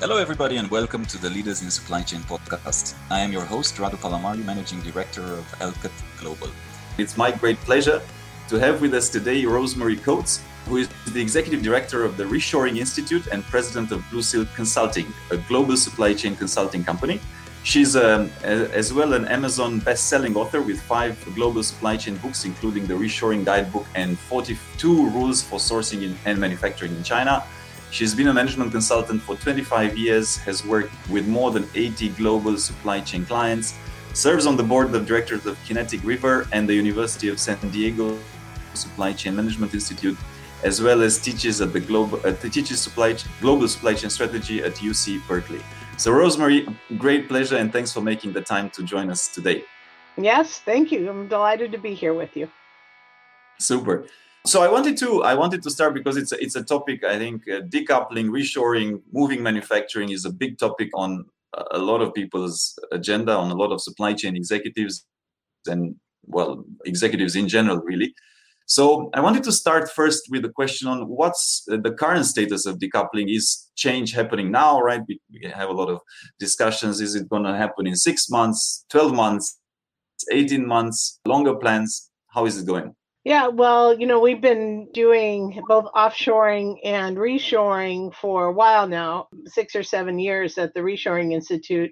Hello, everybody, and welcome to the Leaders in Supply Chain podcast. I am your host, Radu Palamariu, Managing Director of Alcott Global. It's my great pleasure to have with us today Rosemary Coates, who is the Executive Director of the Reshoring Institute and President of Blue Silk Consulting, a global supply chain consulting company. She's um, as well an Amazon best-selling author with five global supply chain books, including the Reshoring Guidebook and 42 Rules for Sourcing in, and Manufacturing in China, She's been a management consultant for 25 years, has worked with more than 80 global supply chain clients, serves on the board of directors of Kinetic River and the University of San Diego Supply Chain Management Institute, as well as teaches at the global uh, teaches supply global supply chain strategy at UC Berkeley. So, Rosemary, great pleasure and thanks for making the time to join us today. Yes, thank you. I'm delighted to be here with you. Super so I wanted to I wanted to start because it's a, it's a topic I think uh, decoupling, reshoring, moving manufacturing is a big topic on a lot of people's agenda, on a lot of supply chain executives and well executives in general really. So I wanted to start first with a question on what's the current status of decoupling. Is change happening now? Right, we, we have a lot of discussions. Is it going to happen in six months, twelve months, eighteen months, longer plans? How is it going? Yeah, well, you know, we've been doing both offshoring and reshoring for a while now, six or seven years at the Reshoring Institute.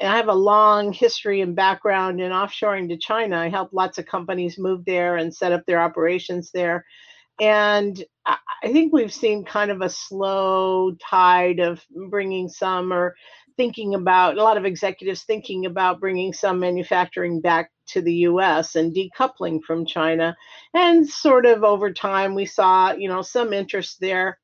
And I have a long history and background in offshoring to China. I helped lots of companies move there and set up their operations there. And I think we've seen kind of a slow tide of bringing some or thinking about a lot of executives thinking about bringing some manufacturing back to the US and decoupling from China. And sort of over time, we saw, you know, some interest there.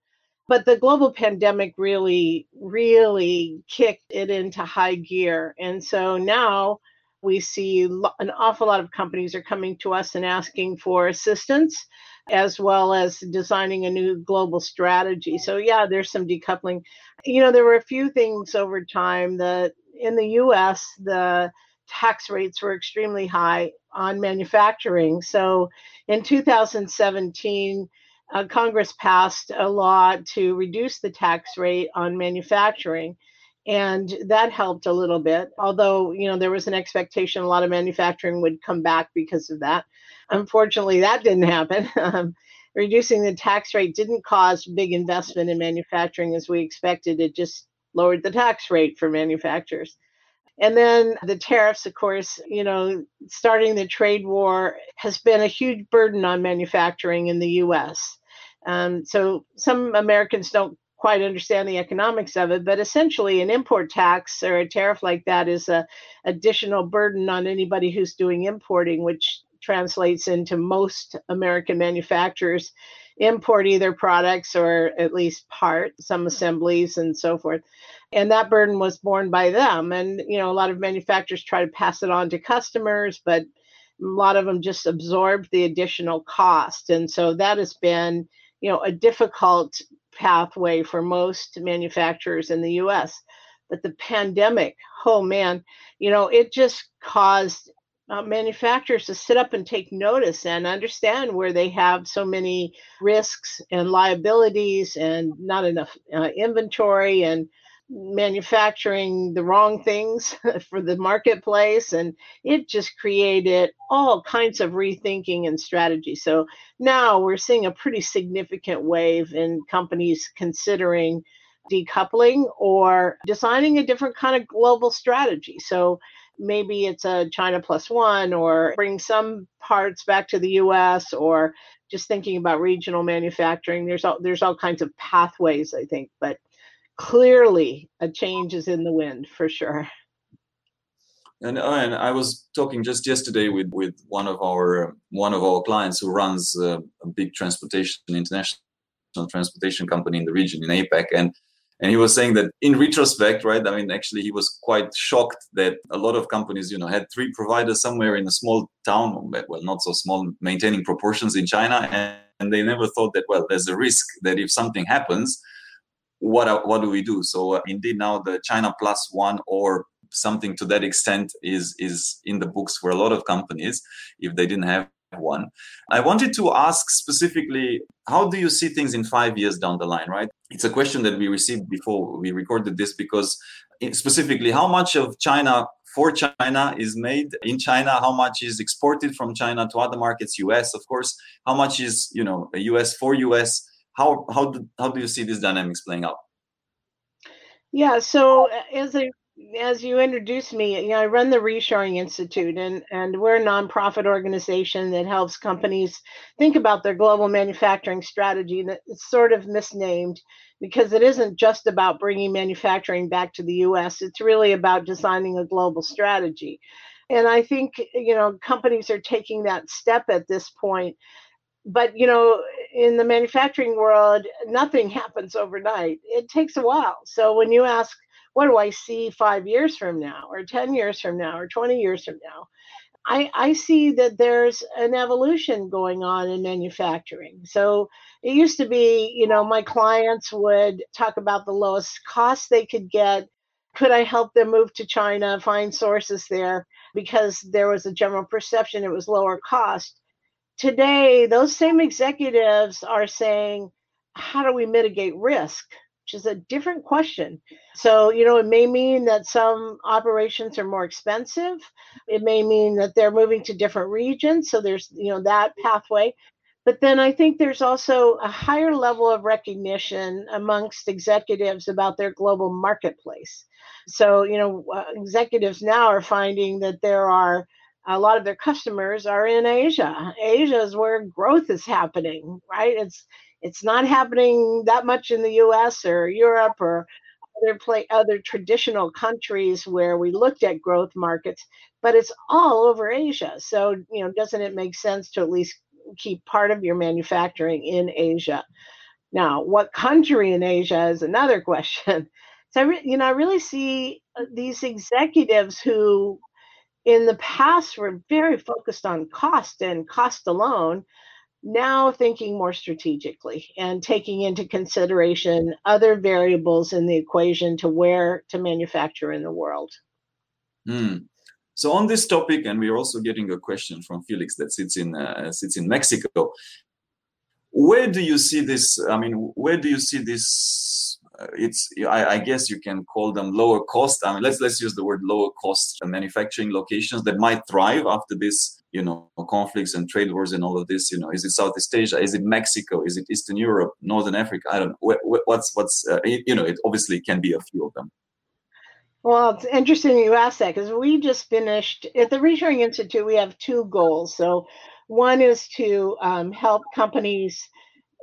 But the global pandemic really, really kicked it into high gear. And so now we see an awful lot of companies are coming to us and asking for assistance as well as designing a new global strategy. So yeah, there's some decoupling. You know, there were a few things over time that in the US, the tax rates were extremely high on manufacturing. So in 2017, uh, Congress passed a law to reduce the tax rate on manufacturing. And that helped a little bit, although, you know, there was an expectation a lot of manufacturing would come back because of that. Unfortunately, that didn't happen. Um, reducing the tax rate didn't cause big investment in manufacturing as we expected. It just lowered the tax rate for manufacturers. And then the tariffs, of course, you know, starting the trade war has been a huge burden on manufacturing in the US. Um, so some Americans don't quite understand the economics of it, but essentially, an import tax or a tariff like that is a additional burden on anybody who's doing importing, which translates into most American manufacturers import either products or at least part some hmm. assemblies and so forth. And that burden was borne by them. And, you know, a lot of manufacturers try to pass it on to customers, but a lot of them just absorb the additional cost. And so that has been, you know, a difficult pathway for most manufacturers in the US. But the pandemic, oh man, you know, it just caused uh, manufacturers to sit up and take notice and understand where they have so many risks and liabilities and not enough uh, inventory and manufacturing the wrong things for the marketplace and it just created all kinds of rethinking and strategy so now we're seeing a pretty significant wave in companies considering decoupling or designing a different kind of global strategy so maybe it's a China plus one or bring some parts back to the US or just thinking about regional manufacturing. There's all there's all kinds of pathways, I think, but clearly a change is in the wind for sure. And, uh, and I was talking just yesterday with, with one of our one of our clients who runs a, a big transportation international transportation company in the region in APAC, and and he was saying that in retrospect right i mean actually he was quite shocked that a lot of companies you know had three providers somewhere in a small town well not so small maintaining proportions in china and, and they never thought that well there's a risk that if something happens what what do we do? So uh, indeed now the china plus one or something to that extent is is in the books for a lot of companies if they didn't have one. I wanted to ask specifically, how do you see things in five years down the line, right? It's a question that we received before we recorded this because specifically, how much of China for China is made in China, how much is exported from China to other markets, US, of course, how much is, you know, US for US, how, how, do, how do you see these dynamics playing out? Yeah, so as a as you introduced me, you know, I run the Reshoring Institute, and and we're a nonprofit organization that helps companies think about their global manufacturing strategy. And it's sort of misnamed because it isn't just about bringing manufacturing back to the U.S. It's really about designing a global strategy. And I think you know companies are taking that step at this point. But you know, in the manufacturing world, nothing happens overnight. It takes a while. So when you ask what do I see five years from now, or 10 years from now, or 20 years from now? I, I see that there's an evolution going on in manufacturing. So it used to be, you know, my clients would talk about the lowest cost they could get. Could I help them move to China, find sources there because there was a general perception it was lower cost? Today, those same executives are saying, how do we mitigate risk? which is a different question. So, you know, it may mean that some operations are more expensive. It may mean that they're moving to different regions. So there's, you know, that pathway. But then I think there's also a higher level of recognition amongst executives about their global marketplace. So, you know, uh, executives now are finding that there are a lot of their customers are in Asia. Asia is where growth is happening, right? It's it's not happening that much in the US or Europe or other play other traditional countries where we looked at growth markets, but it's all over Asia. So, you know, doesn't it make sense to at least keep part of your manufacturing in Asia? Now, what country in Asia is another question. So, you know, I really see uh, these executives who in the past we were very focused on cost and cost alone now thinking more strategically and taking into consideration other variables in the equation to where to manufacture in the world. Mm. So on this topic, and we're also getting a question from Felix that sits in uh, sits in Mexico. Where do you see this? I mean, where do you see this? Uh, it's I, I, guess you can call them lower cost. I mean, let's let's use the word lower cost manufacturing locations that might thrive after this you know conflicts and trade wars and all of this you know. Is it southeast asia? Is it mexico? Is it eastern europe? Northern africa? I don't know. What's what's uh, you know it obviously can be a few of them. Well it's interesting you ask that because we just finished at the reshoring institute we have two goals. So one is to um, help companies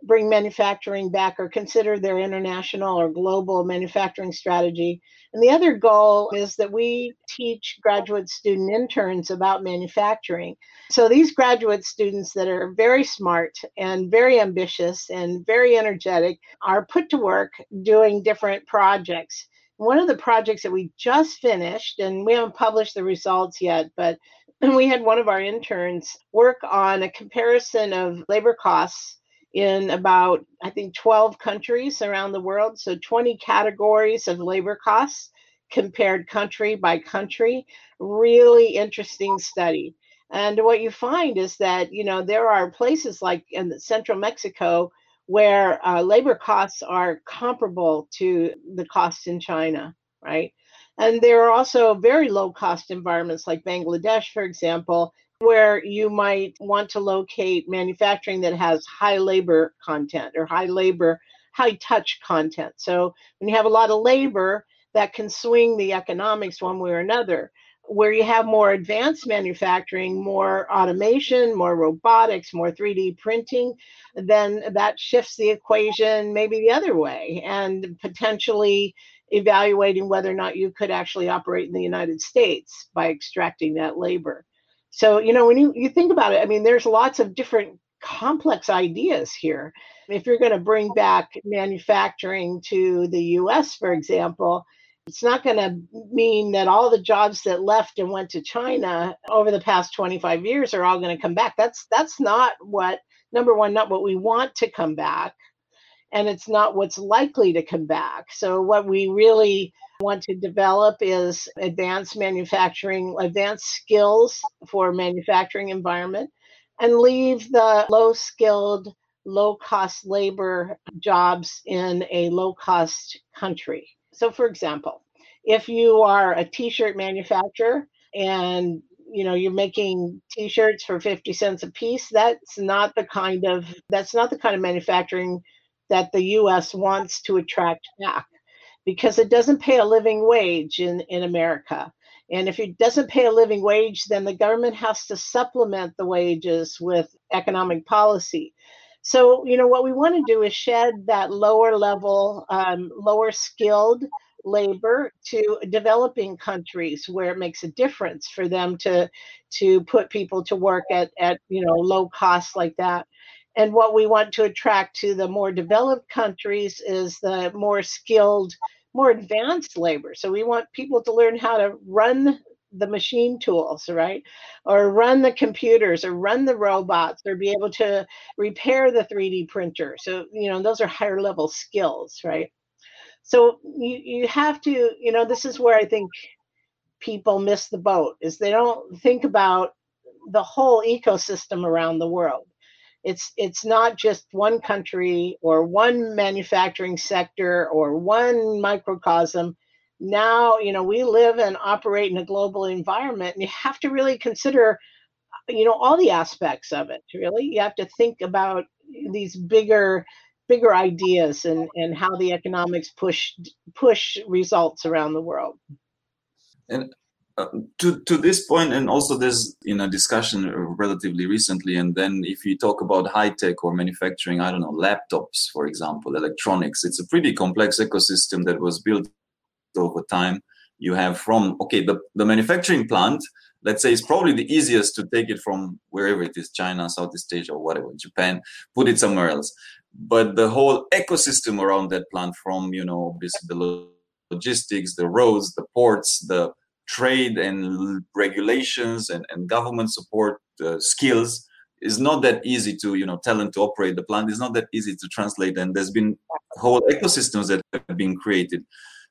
bring manufacturing back or consider their international or global manufacturing strategy. And the other goal is that we teach graduate student interns about manufacturing. So these graduate students that are very smart and very ambitious and very energetic are put to work doing different projects. One of the projects that we just finished, and we haven't published the results yet, but we had one of our interns work on a comparison of labor costs in about, I think, 12 countries around the world. So 20 categories of labor costs compared country by country. Really interesting study. And what you find is that, you know, there are places like in central Mexico where uh, labor costs are comparable to the costs in China, right? And there are also very low cost environments like Bangladesh, for example, where you might want to locate manufacturing that has high labor content or high labor, high touch content. So when you have a lot of labor, that can swing the economics one way or another. Where you have more advanced manufacturing, more automation, more robotics, more 3D printing, then that shifts the equation maybe the other way and potentially evaluating whether or not you could actually operate in the United States by extracting that labor. So, you know, when you, you think about it, I mean, there's lots of different complex ideas here. If you're going to bring back manufacturing to the US, for example, it's not going to mean that all the jobs that left and went to China over the past 25 years are all going to come back. That's that's not what number one, not what we want to come back, and it's not what's likely to come back. So what we really want to develop is advanced manufacturing, advanced skills for manufacturing environment. and leave the low skilled, low cost labor jobs in a low cost country. So, for example, if you are a t shirt manufacturer and you know you're making t-shirts for 50 cents a piece that's not the kind of that's not the kind of manufacturing that the US wants to attract back because it doesn't pay a living wage in in America. And if it doesn't pay a living wage then the government has to supplement the wages with economic policy. So you know what we want to do is shed that lower level um, lower skilled labor to developing countries where it makes a difference for them to to put people to work at at you know low costs like that and what we want to attract to the more developed countries is the more skilled more advanced labor. So we want people to learn how to run the machine tools right? Or run the computers or run the robots or be able to repair the 3d printer. So you know those are higher level skills right? So you, you have to you know this is where i think people miss the boat is they don't think about the whole ecosystem around the world it's it's not just one country or one manufacturing sector or one microcosm now you know we live and operate in a global environment and you have to really consider you know all the aspects of it really you have to think about these bigger bigger ideas and, and how the economics push push results around the world. And uh, to to this point, and also there's you know discussion relatively recently, and then if you talk about high tech or manufacturing, I don't know, laptops, for example, electronics, it's a pretty complex ecosystem that was built over time. You have from okay the the manufacturing plant let's say it's probably the easiest to take it from wherever it is china southeast asia or whatever japan put it somewhere else but the whole ecosystem around that plant from you know obviously the logistics the roads the ports the trade and regulations and, and government support uh, skills is not that easy to you know talent to operate the plant. Is not that easy to translate. And there's been whole ecosystems that have been created.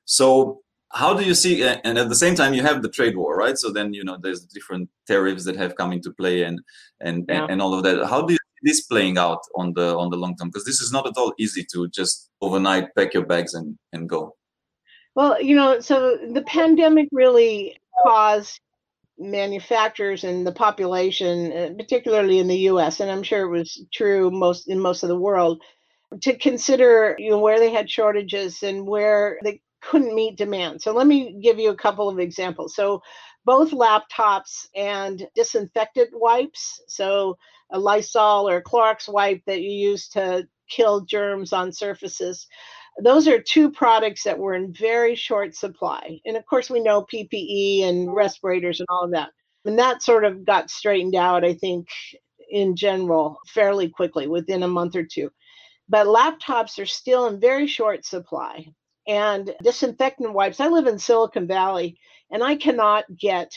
So how do you see and at the same time you have the trade war right? So then you know there's different tariffs that have come into play and and yeah. and, and all of that. How do you this playing out on the on the long term? Because this is not at all easy to just overnight pack your bags and and go well you know so the pandemic really caused manufacturers and the population uh, particularly in the US and I'm sure it was true most in most of the world to consider you know where they had shortages and where they couldn't meet demand. So let me give you a couple of examples. So both laptops and disinfectant wipes, so a Lysol or a Clorox wipe that you use to kill germs on surfaces. Those are two products that were in very short supply. And of course, we know PPE and respirators and all of that. And that sort of got straightened out, I think, in general, fairly quickly within a month or two. But laptops are still in very short supply. And disinfectant wipes, I live in Silicon Valley and I cannot get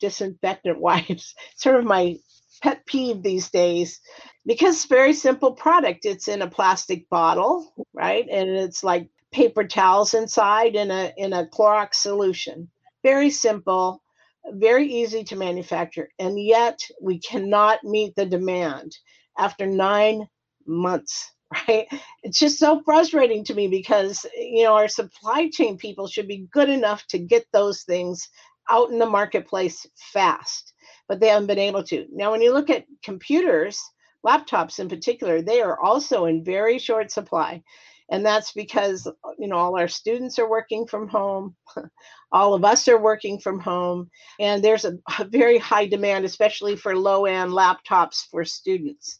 disinfectant wipes. sort of my pet peeve these days because very simple product. It's in a plastic bottle, right? And it's like paper towels inside in a in a Clorox solution. Very simple, very easy to manufacture, and yet we cannot meet the demand after 9 months right it's just so frustrating to me because you know our supply chain people should be good enough to get those things out in the marketplace fast but they haven't been able to. Now, when you look at computers, laptops in particular, they are also in very short supply. And that's because, you know, all our students are working from home. all of us are working from home. And there's a, a very high demand, especially for low end laptops for students.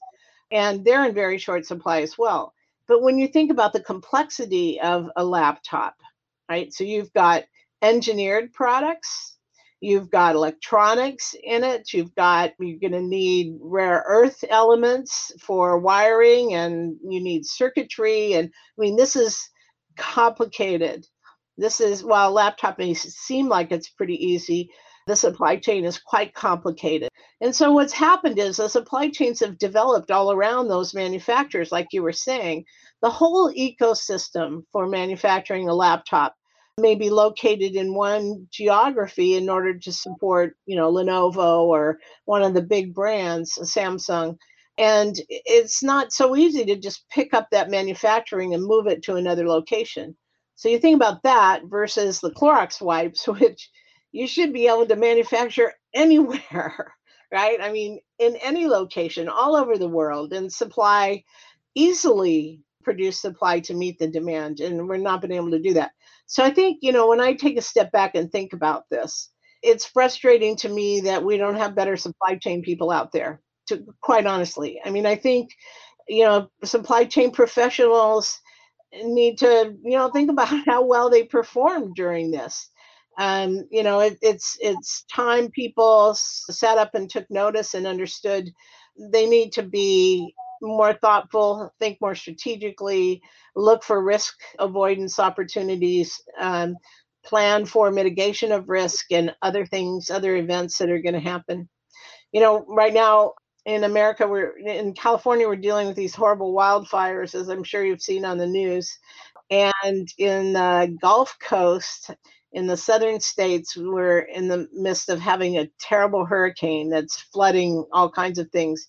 And they're in very short supply as well. But when you think about the complexity of a laptop, right? So you've got engineered products, You've got electronics in it. You've got, you're going to need rare earth elements for wiring and you need circuitry. And I mean, this is complicated. This is, while laptop may seem like it's pretty easy, the supply chain is quite complicated. And so what's happened is the supply chains have developed all around those manufacturers, like you were saying. The whole ecosystem for manufacturing a laptop may be located in one geography in order to support, you know, Lenovo or one of the big brands, Samsung. And it's not so easy to just pick up that manufacturing and move it to another location. So you think about that versus the Clorox wipes, which you should be able to manufacture anywhere, right? I mean, in any location, all over the world, and supply easily produce supply to meet the demand. And we're not been able to do that. So I think, you know, when I take a step back and think about this, it's frustrating to me that we don't have better supply chain people out there, to quite honestly. I mean, I think, you know, supply chain professionals need to, you know, think about how well they performed during this. Um, you know, it, it's it's time people sat up and took notice and understood they need to be more thoughtful, think more strategically, look for risk avoidance opportunities, um, plan for mitigation of risk and other things, other events that are going to happen. You know, right now in America, we're in California, we're dealing with these horrible wildfires, as I'm sure you've seen on the news. And in the Gulf Coast, in the southern states, we're in the midst of having a terrible hurricane that's flooding all kinds of things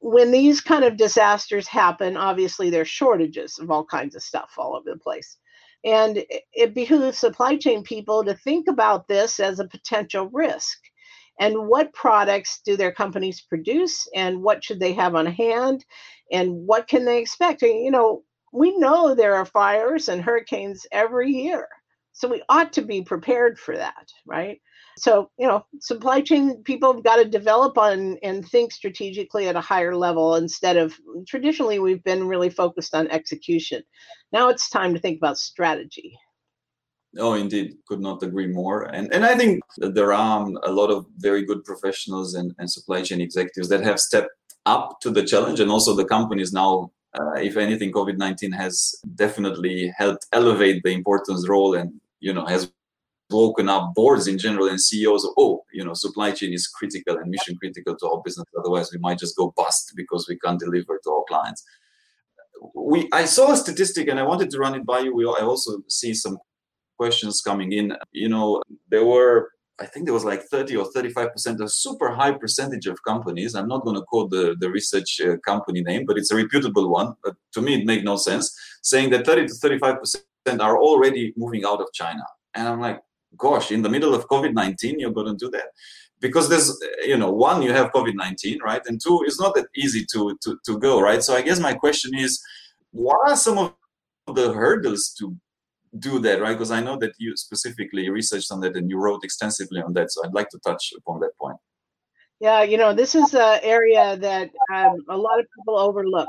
when these kind of disasters happen, obviously there's shortages of all kinds of stuff all over the place. And it behooves supply chain people to think about this as a potential risk. And what products do their companies produce and what should they have on hand and what can they expect? And, You know, we know there are fires and hurricanes every year. So we ought to be prepared for that, right? So, you know, supply chain people have got to develop on and think strategically at a higher level instead of traditionally we've been really focused on execution. Now it's time to think about strategy. Oh, indeed, could not agree more. And and I think there are a lot of very good professionals and, and supply chain executives that have stepped up to the challenge, and also the companies now. Uh, if anything, COVID nineteen has definitely helped elevate the importance role and you know has woken up boards in general and CEOs, oh, you know, supply chain is critical and mission critical to our business. Otherwise, we might just go bust because we can't deliver to our clients. We, I saw a statistic and I wanted to run it by you. We, I also see some questions coming in. You know, there were, I think there was like 30 or 35%, a super high percentage of companies. I'm not going to quote the, the research uh, company name, but it's a reputable one. But to me, it made no sense saying that 30 to 35% are already moving out of China. And I'm like, gosh, in the middle of COVID 19, you're going to do that? Because there's, you know, one, you have COVID 19, right? And two, it's not that easy to, to, to go, right? So I guess my question is, what are some of the hurdles to do that, right? Because I know that you specifically researched on that and you wrote extensively on that. So I'd like to touch upon that point. Yeah, you know, this is an area that um, a lot of people overlook.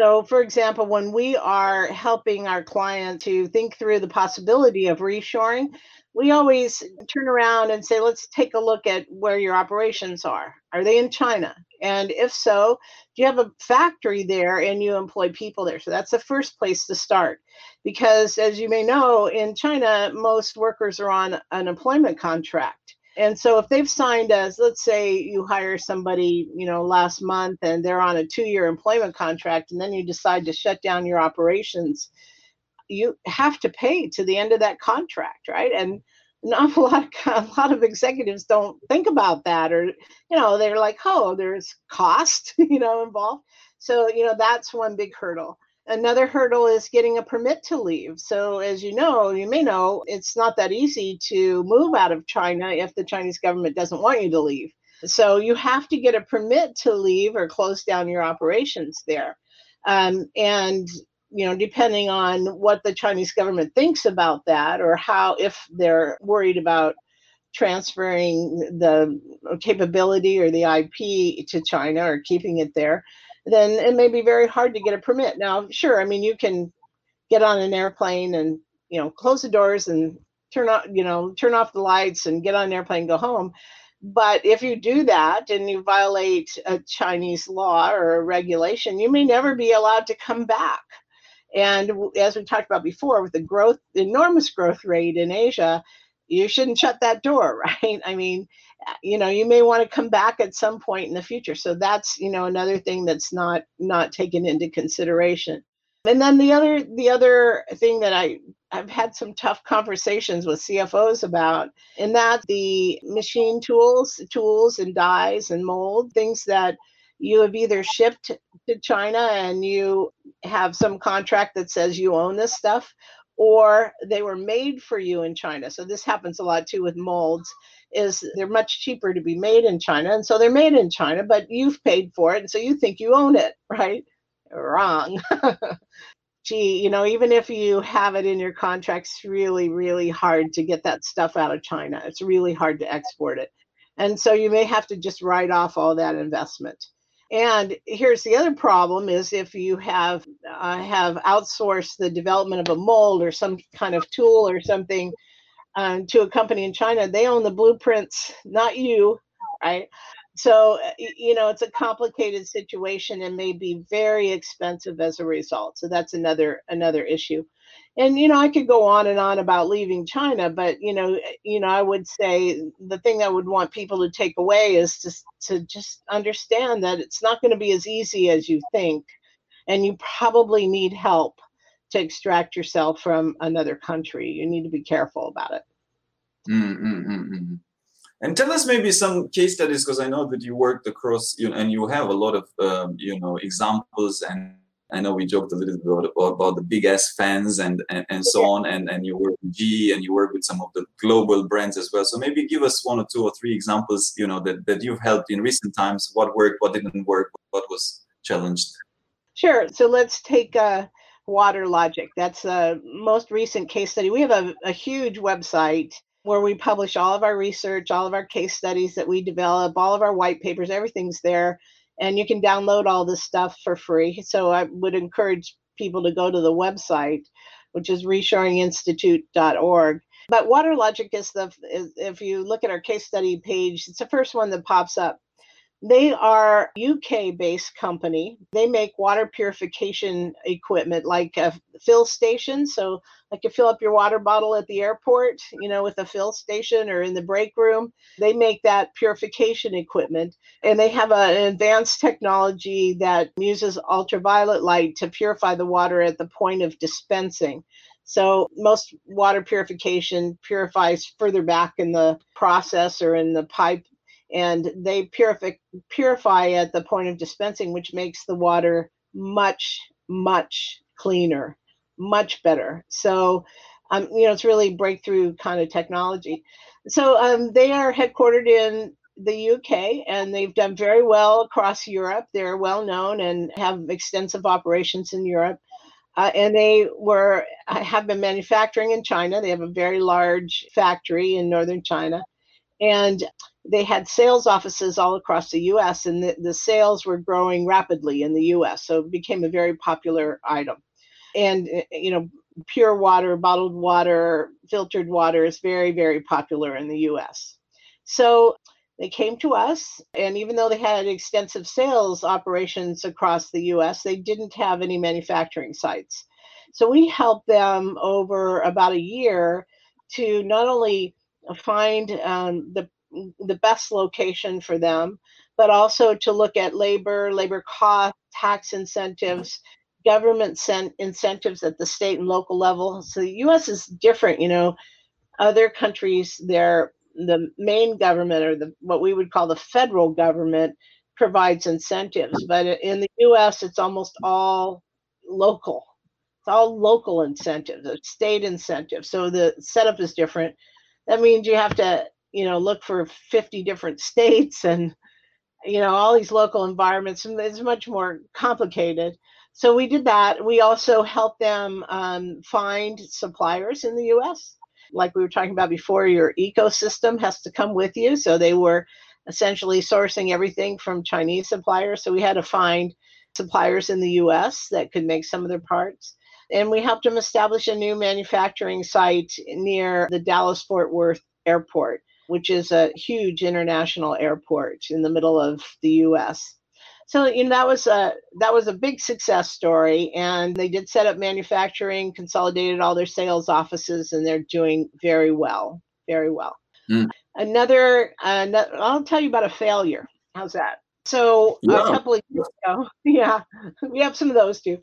So, for example, when we are helping our client to think through the possibility of reshoring, we always turn around and say, let's take a look at where your operations are. Are they in China? And if so, do you have a factory there and you employ people there? So that's the first place to start. Because as you may know, in China, most workers are on an employment contract and so if they've signed us let's say you hire somebody you know last month and they're on a two year employment contract and then you decide to shut down your operations you have to pay to the end of that contract right? And an awful lot of a lot of executives don't think about that or you know they're like oh there's cost you know involved. So you know that's one big hurdle Another hurdle is getting a permit to leave. So, as you know, you may know, it's not that easy to move out of China if the Chinese government doesn't want you to leave. So, you have to get a permit to leave or close down your operations there. Um, and you know, depending on what the Chinese government thinks about that, or how, if they're worried about transferring the capability or the IP to China or keeping it there, then it may be very hard to get a permit. Now, sure, I mean, you can get on an airplane and, you know, close the doors and turn off, you know, turn off the lights and get on an airplane go home. But if you do that and you violate a Chinese law or a regulation, you may never be allowed to come back. And as we talked about before, with the growth, enormous growth rate in Asia, you shouldn't shut that door, right? I mean, uh, you know, you may want to come back at some point in the future. So that's, you know, another thing that's not not taken into consideration. And then the other the other thing that I I've had some tough conversations with CFOs about, and that the machine tools, tools and dies and mold, things that you have either shipped to China and you have some contract that says you own this stuff, or they were made for you in China. So this happens a lot too with molds is they're much cheaper to be made in China. And so they're made in China, but you've paid for it. And so you think you own it, right? Wrong. Gee, you know, even if you have it in your contracts really, really hard to get that stuff out of China. It's really hard to export it. And so you may have to just write off all that investment. And here's the other problem is if you have uh, have outsourced the development of a mold or some kind of tool or something um, to a company in China, they own the blueprints, not you, right? So, uh, you know, it's a complicated situation and may be very expensive as a result. So that's another another issue and you know i could go on and on about leaving china but you know eh, you know i would say the thing i would want people to take away is to, to just understand that it's not going to be as easy as you think and you probably need help to extract yourself from another country you need to be careful about it mm-hmm. and tell us maybe some case studies because i know that you worked across you know, and you have a lot of um, you know examples and I know we joked a little bit about, about the big S fans and, and, and so on, and, and you work with G and you work with some of the global brands as well. So maybe give us one or two or three examples, you know, that, that you've helped in recent times. What worked, what didn't work, what was challenged. Sure. So let's take uh, Waterlogic. That's the most recent case study. We have a, a huge website where we publish all of our research, all of our case studies that we develop, all of our white papers, everything's there and you can download all this stuff for free. So I would encourage people to go to the website, which is reshoringinstitute.org. But Waterlogic is the, is, if you look at our case study page, it's the first one that pops up. They are UK based company. They make water purification equipment like a fill station. So like you fill up your water bottle at the airport, you know, with a fill station or in the break room. They make that purification equipment and they have a, an advanced technology that uses ultraviolet light to purify the water at the point of dispensing. So most water purification purifies further back in the process or in the pipe and they purify purify at the point of dispensing, which makes the water much much cleaner, much better. So, um, you know, it's really breakthrough kind of technology. So um, they are headquartered in the UK and they've done very well across Europe. They're well known and have extensive operations in Europe. Uh, and they were have been manufacturing in China. They have a very large factory in northern China, and they had sales offices all across the US, and the, the sales were growing rapidly in the US. So it became a very popular item. And, eh, you know, pure water, bottled water, filtered water is very, very popular in the US. So they came to us, and even though they had extensive sales operations across the US, they didn't have any manufacturing sites. So we helped them over about a year to not only find um, the the best location for them, but also to look at labor, labor cost, tax incentives, government sent incentives at the state and local level. So the U.S. is different. You know, other countries, their the main government or the what we would call the federal government provides incentives, but in the U.S. it's almost all local. It's all local incentives, state incentives. So the setup is different. That means you have to you know look for 50 different states and you know all these local environments and it's much more complicated. So we did that. We also helped them um, find suppliers in the us like we were talking about before your ecosystem has to come with you. So they were essentially sourcing everything from chinese suppliers. So we had to find suppliers in the us that could make some of their parts and we helped them establish a new manufacturing site near the dallas fort worth airport which is a huge international airport in the middle of the U.S. So you know that was a that was a big success story, and they did set up manufacturing, consolidated all their sales offices, and they're doing very well, very well. Mm. Another, uh, I'll tell you about a failure. How's that? So yeah. a couple of years ago, yeah, we have some of those too.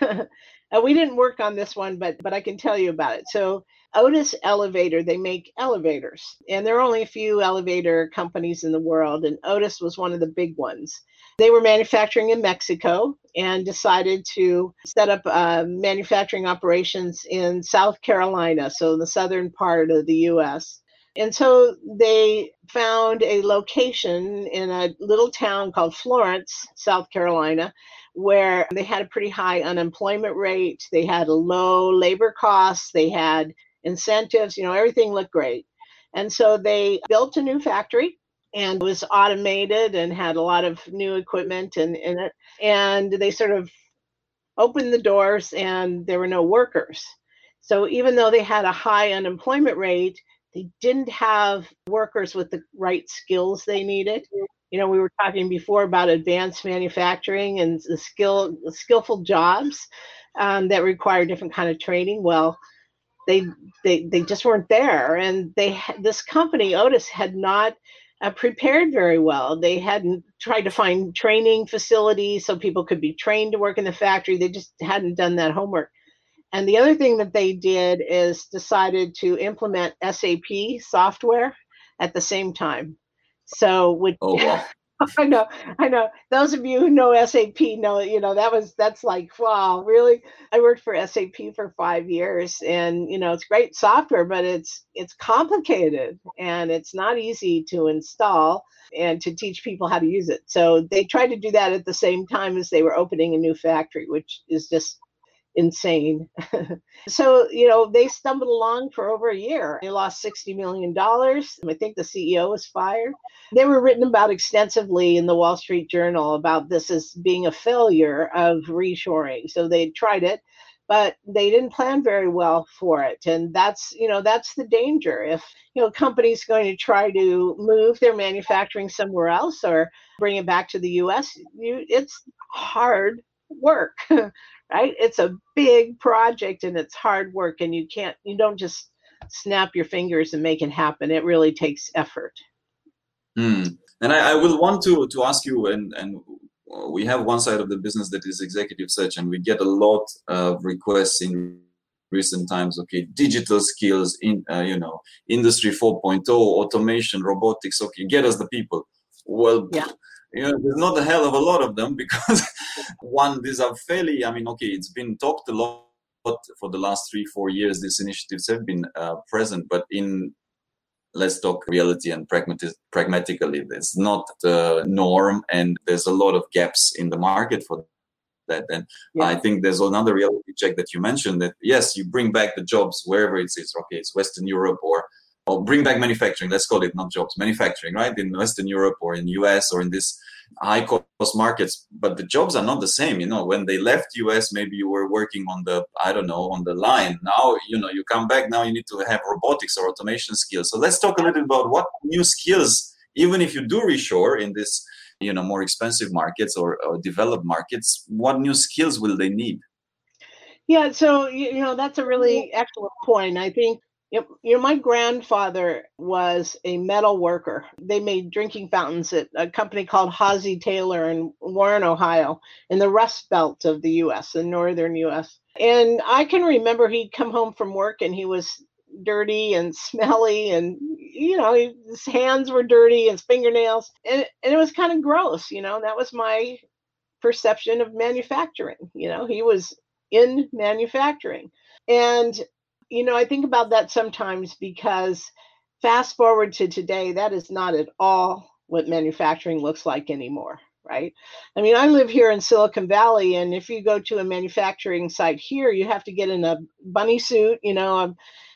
Uh, we didn't work on this one, but but I can tell you about it. So Otis Elevator, they make elevators, and there are only a few elevator companies in the world, and Otis was one of the big ones. They were manufacturing in Mexico and decided to set up uh, manufacturing operations in South Carolina, so the southern part of the US. And so they found a location in a little town called Florence, South Carolina, where they had a pretty high unemployment rate. They had low labor costs. They had incentives. You know, everything looked great. And so they built a new factory and was automated and had a lot of new equipment in, in it. And they sort of opened the doors and there were no workers. So even though they had a high unemployment rate, they didn't have workers with the right skills they needed. You know, we were talking before about advanced manufacturing and the skill, skillful jobs um, that require different kind of training. Well, they they they just weren't there, and they this company Otis had not uh, prepared very well. They hadn't tried to find training facilities so people could be trained to work in the factory. They just hadn't done that homework. And the other thing that they did is decided to implement SAP software at the same time. So, which oh, wow. I know, I know. Those of you who know SAP know, you know, that was that's like, wow, really. I worked for SAP for five years, and you know, it's great software, but it's it's complicated and it's not easy to install and to teach people how to use it. So they tried to do that at the same time as they were opening a new factory, which is just insane. so, you know, they stumbled along for over a year. They lost $60 million. I think the CEO was fired. They were written about extensively in the Wall Street Journal about this as being a failure of reshoring. So they tried it. But they didn't plan very well for it, and that's you know that's the danger. If you know companies going to try to move their manufacturing somewhere else or bring it back to the U.S., you, it's hard work right? It's a big project and it's hard work and you can't you don't just snap your fingers and make it happen. It really takes effort. Hmm. and I, I, will want to to ask you and and we have one side of the business that is executive search and we get a lot of requests in recent times. Okay digital skills in uh, you know industry 4.0 automation robotics. Okay get us the people. Well yeah. you know, there's not a hell of a lot of them because one, these are fairly, I mean, okay, it's been talked a lot for the last three, four years. These initiatives have been uh, present, but in let's talk reality and pragmatic, pragmatically, it's not the norm, and there's a lot of gaps in the market for that. And yeah. I think there's another reality check that you mentioned that yes, you bring back the jobs wherever it is. Okay, it's Western Europe or or bring back manufacturing. Let's call it not jobs, manufacturing, right? In Western Europe or in US or in this high cost markets, but the jobs are not the same. You know, when they left US, maybe you were working on the, I don't know, on the line. Now, you know, you come back, now you need to have robotics or automation skills. So let's talk a little about what new skills, even if you do reshore in this, you know, more expensive markets or, or developed markets, what new skills will they need? Yeah, so you know that's a really excellent point. I think Yep. You know, my grandfather was a metal worker. They made drinking fountains at a company called Halsey Taylor in Warren, Ohio, in the Rust Belt of the US, the northern US. And I can remember he'd come home from work and he was dirty and smelly and you know his hands were dirty his fingernails and, and it was kind of gross you know that was my perception of manufacturing you know he was in manufacturing and you know, I think about that sometimes because fast forward to today, that is not at all what manufacturing looks like anymore, right? I mean, I live here in Silicon Valley, and if you go to a manufacturing site here, you have to get in a bunny suit, you know, a,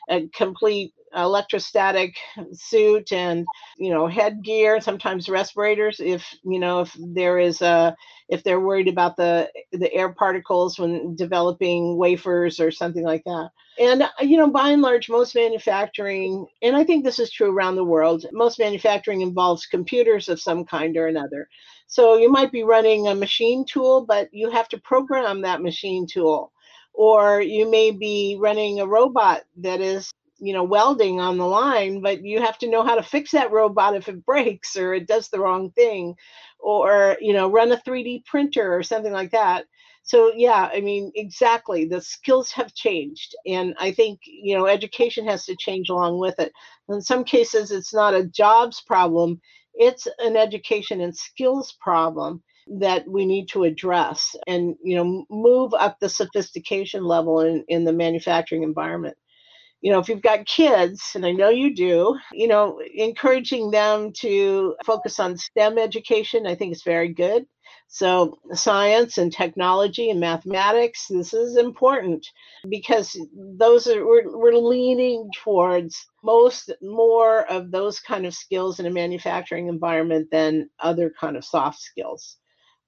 a complete electrostatic suit and you know headgear sometimes respirators if you know if there is a if they're worried about the the air particles when developing wafers or something like that. And uh, you know by and large most manufacturing and i think this is true around the world most manufacturing involves computers of some kind or another. So you might be running a machine tool but you have to program that machine tool or you may be running a robot that is you know welding on the line but you have to know how to fix that robot if it breaks or it does the wrong thing or you know run a 3d printer or something like that. So yeah i mean exactly the skills have changed and i think you know education has to change along with it. In some cases it's not a jobs problem it's an education and skills problem that we need to address and you know move up the sophistication level in, in the manufacturing environment you know if you've got kids and i know you do you know encouraging them to focus on stem education i think is very good so, science and technology and mathematics, this is important because those are we're, we're leaning towards most more of those kind of skills in a manufacturing environment than other kind of soft skills.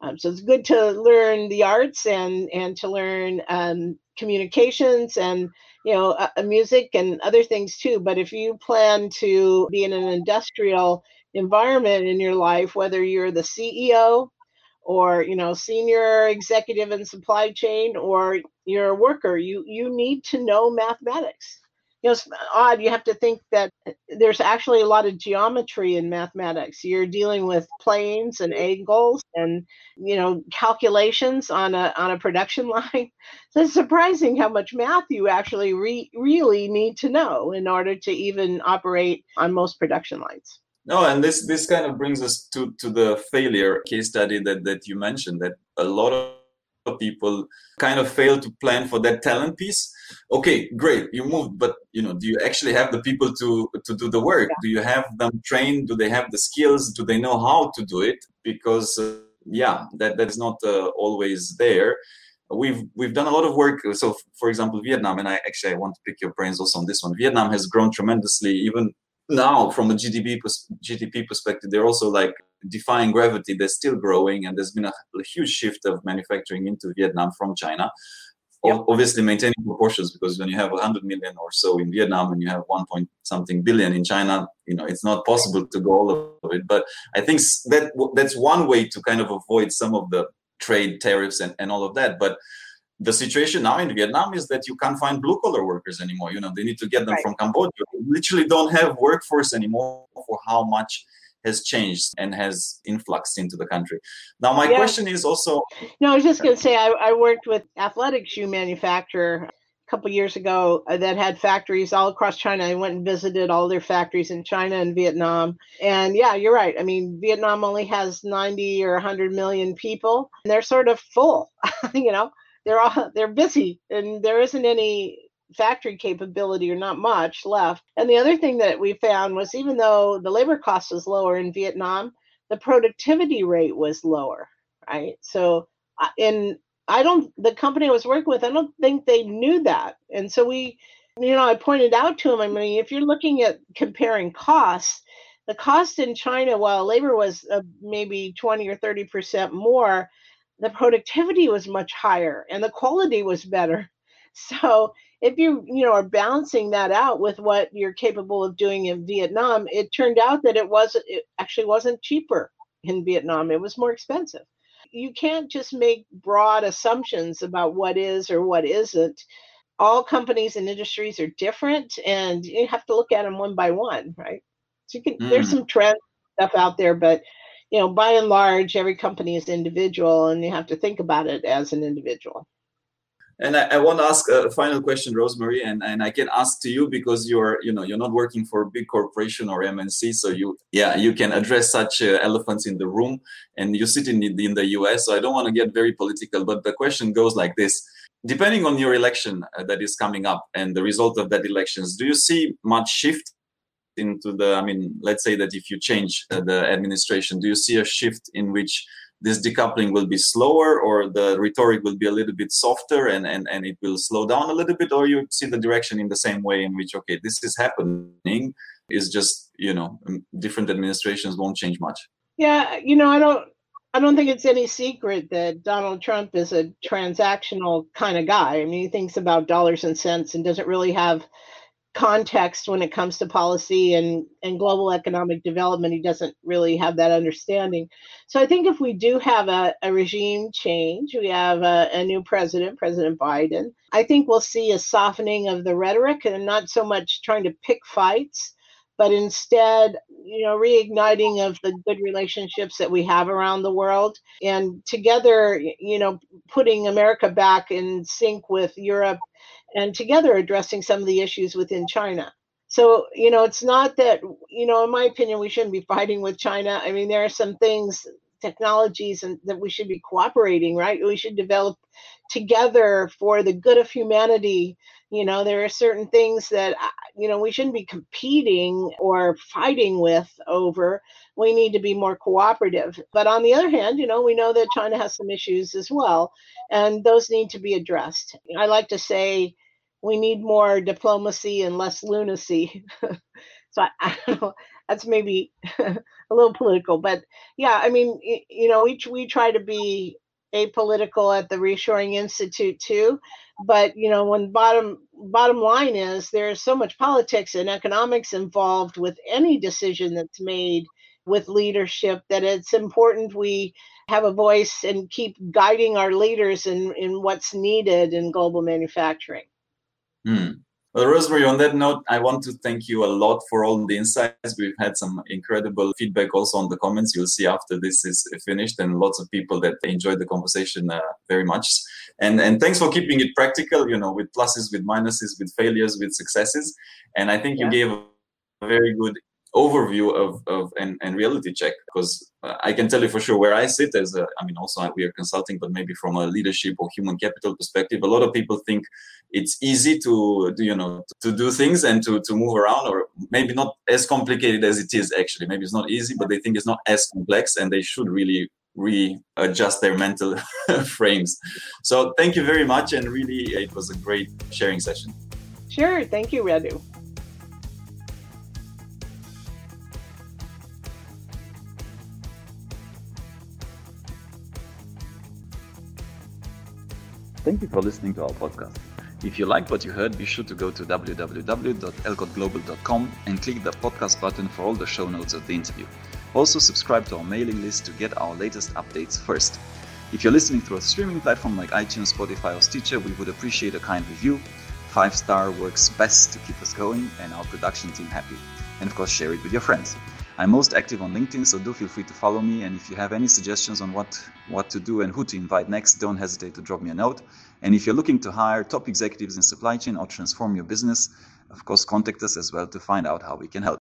Um, so it's good to learn the arts and and to learn um, communications and you know uh, uh music and other things too. But if you plan to be in an industrial environment in your life, whether you're the CEO or you know senior executive in supply chain or you're a worker you you need to know mathematics you know it's odd you have to think that eh, there's actually a lot of geometry in mathematics. You're dealing with planes and angles and you know calculations on a on a production line. So it's surprising how much math you actually re- really need to know in order to even operate on most production lines. No, and this this kind of brings us to to the failure case study that that you mentioned that a lot of people kind of fail to plan for that talent piece. Okay, great, you moved, but you know, do you actually have the people to to do the work? Yeah. Do you have them trained? Do they have the skills? Do they know how to do it? Because uh, yeah, that that's not uh, always there we've we've done a lot of work so for example vietnam and i actually i want to pick your brains also on this one vietnam has grown tremendously even now from a GDP GDP perspective, they're also like defying gravity. They're still growing, and there's been a, a huge shift of manufacturing into Vietnam from China. Yep. Obviously, maintaining proportions because when you have 100 million or so in Vietnam and you have 1 point something billion in China, you know it's not possible to go all of it. But I think that that's one way to kind of avoid some of the trade tariffs and, and all of that. But the situation now in Vietnam is that you can't find blue collar workers anymore. You know, they need to get them right. from Cambodia. We literally don't have workforce anymore for how much has changed and has influxed into the country. Now, my yeah. question is also. No, I was just going to say I, I, worked with athletic shoe manufacturer a couple years ago uh, that had factories all across China. I went and visited all their factories in China and Vietnam. And yeah, you're right. I mean, Vietnam only has 90 or 100 million people, and they're sort of full. you know, they're all they're busy and there isn't any factory capability or not much left. And the other thing that we found was even though the labor cost was lower in Vietnam, the productivity rate was lower, right? So uh, in I don't the company I was working with, I don't think they knew that. And so we you know, I pointed out to them, I mean, if you're looking at comparing costs, the cost in China, while labor was uh, maybe 20 or 30% more, the productivity was much higher and the quality was better. So if you you know are balancing that out with what you're capable of doing in Vietnam, it turned out that it was it actually wasn't cheaper in Vietnam. It was more expensive. You can't just make broad assumptions about what is or what isn't. All companies and industries are different, and you have to look at them one by one, right? So you can mm. there's some trend stuff out there, but you know, by and large, every company is individual, and you have to think about it as an individual. And I, I, want to ask a final question, Rosemary, and, and I can ask to you because you're, you know, you're not working for a big corporation or MNC, so you, yeah, you can address such uh, elephants in the room, and you sit in the, in the US. So I don't want to get very political, but the question goes like this: Depending on your election uh, that is coming up and the result of that elections, do you see much shift into the i mean let's say that if you change uh, the administration do you see a shift in which this decoupling will be slower or the rhetoric will be a little bit softer and, and, and it will slow down a little bit or you see the direction in the same way in which okay this is happening is just you know different administrations won't change much yeah you know i don't I don't think it's any secret that Donald Trump is a transactional kind of guy. I mean, he thinks about dollars and cents and doesn't really have context when it comes to policy and, and global economic development. He doesn't really have that understanding. So I think if we do have a, a regime change, we have a, a new president, President Biden, I think we'll see a softening of the rhetoric and not so much trying to pick fights, but instead, you know, reigniting of the good relationships that we have around the world and together, you know, putting America back in sync with Europe and together addressing some of the issues within China. So, you know, it's not that, you know, in my opinion, we shouldn't be fighting with China. I mean, there are some things, technologies, and that we should be cooperating, right? We should develop together for the good of humanity you know there are certain things that uh, you know we shouldn't be competing or fighting with over we need to be more cooperative but on the other hand you know we know that china has some issues as well and those need to be addressed i like to say we need more diplomacy and less lunacy. So I, I, don't know that's maybe a little political but yeah i mean you know we, we try to be apolitical at the reshoring institute too but you know when bottom bottom line is there's so much politics and economics involved with any decision that's made with leadership that it's important we have a voice and keep guiding our leaders in in what's needed in global manufacturing hmm. Well, Rosemary, on that note, I want to thank you a lot for all the insights. We've had some incredible feedback also on the comments. You'll see after this is finished, and lots of people that enjoyed the conversation uh, very much. And and thanks for keeping it practical. You know, with pluses, with minuses, with failures, with successes. And I think yeah. you gave a very good overview of, of and, and reality check because uh, I can tell you for sure where I sit as a, I mean, also we are consulting, but maybe from a leadership or human capital perspective, a lot of people think it's easy to, do you know, to do things and to, to move around or maybe not as complicated as it is actually. Maybe it's not easy, but they think it's not as complex and they should really readjust their mental frames. So thank you very much. And really, it was a great sharing session. Sure. Thank you, Radu. Thank you for listening to our podcast. If you liked what you heard, be sure to go to www.alcottglobal.com and click the podcast button for all the show notes of the interview. Also, subscribe to our mailing list to get our latest updates first. If you're listening through a streaming platform like iTunes, Spotify, or Stitcher, we would appreciate a kind review. Five star works best to keep us going and our production team happy. And of course, share it with your friends. I'm most active on LinkedIn, so do feel free to follow me. And if you have any suggestions on what, what to do and who to invite next, don't hesitate to drop me a note. And if you're looking to hire top executives in supply chain or transform your business, of course, contact us as well to find out how we can help.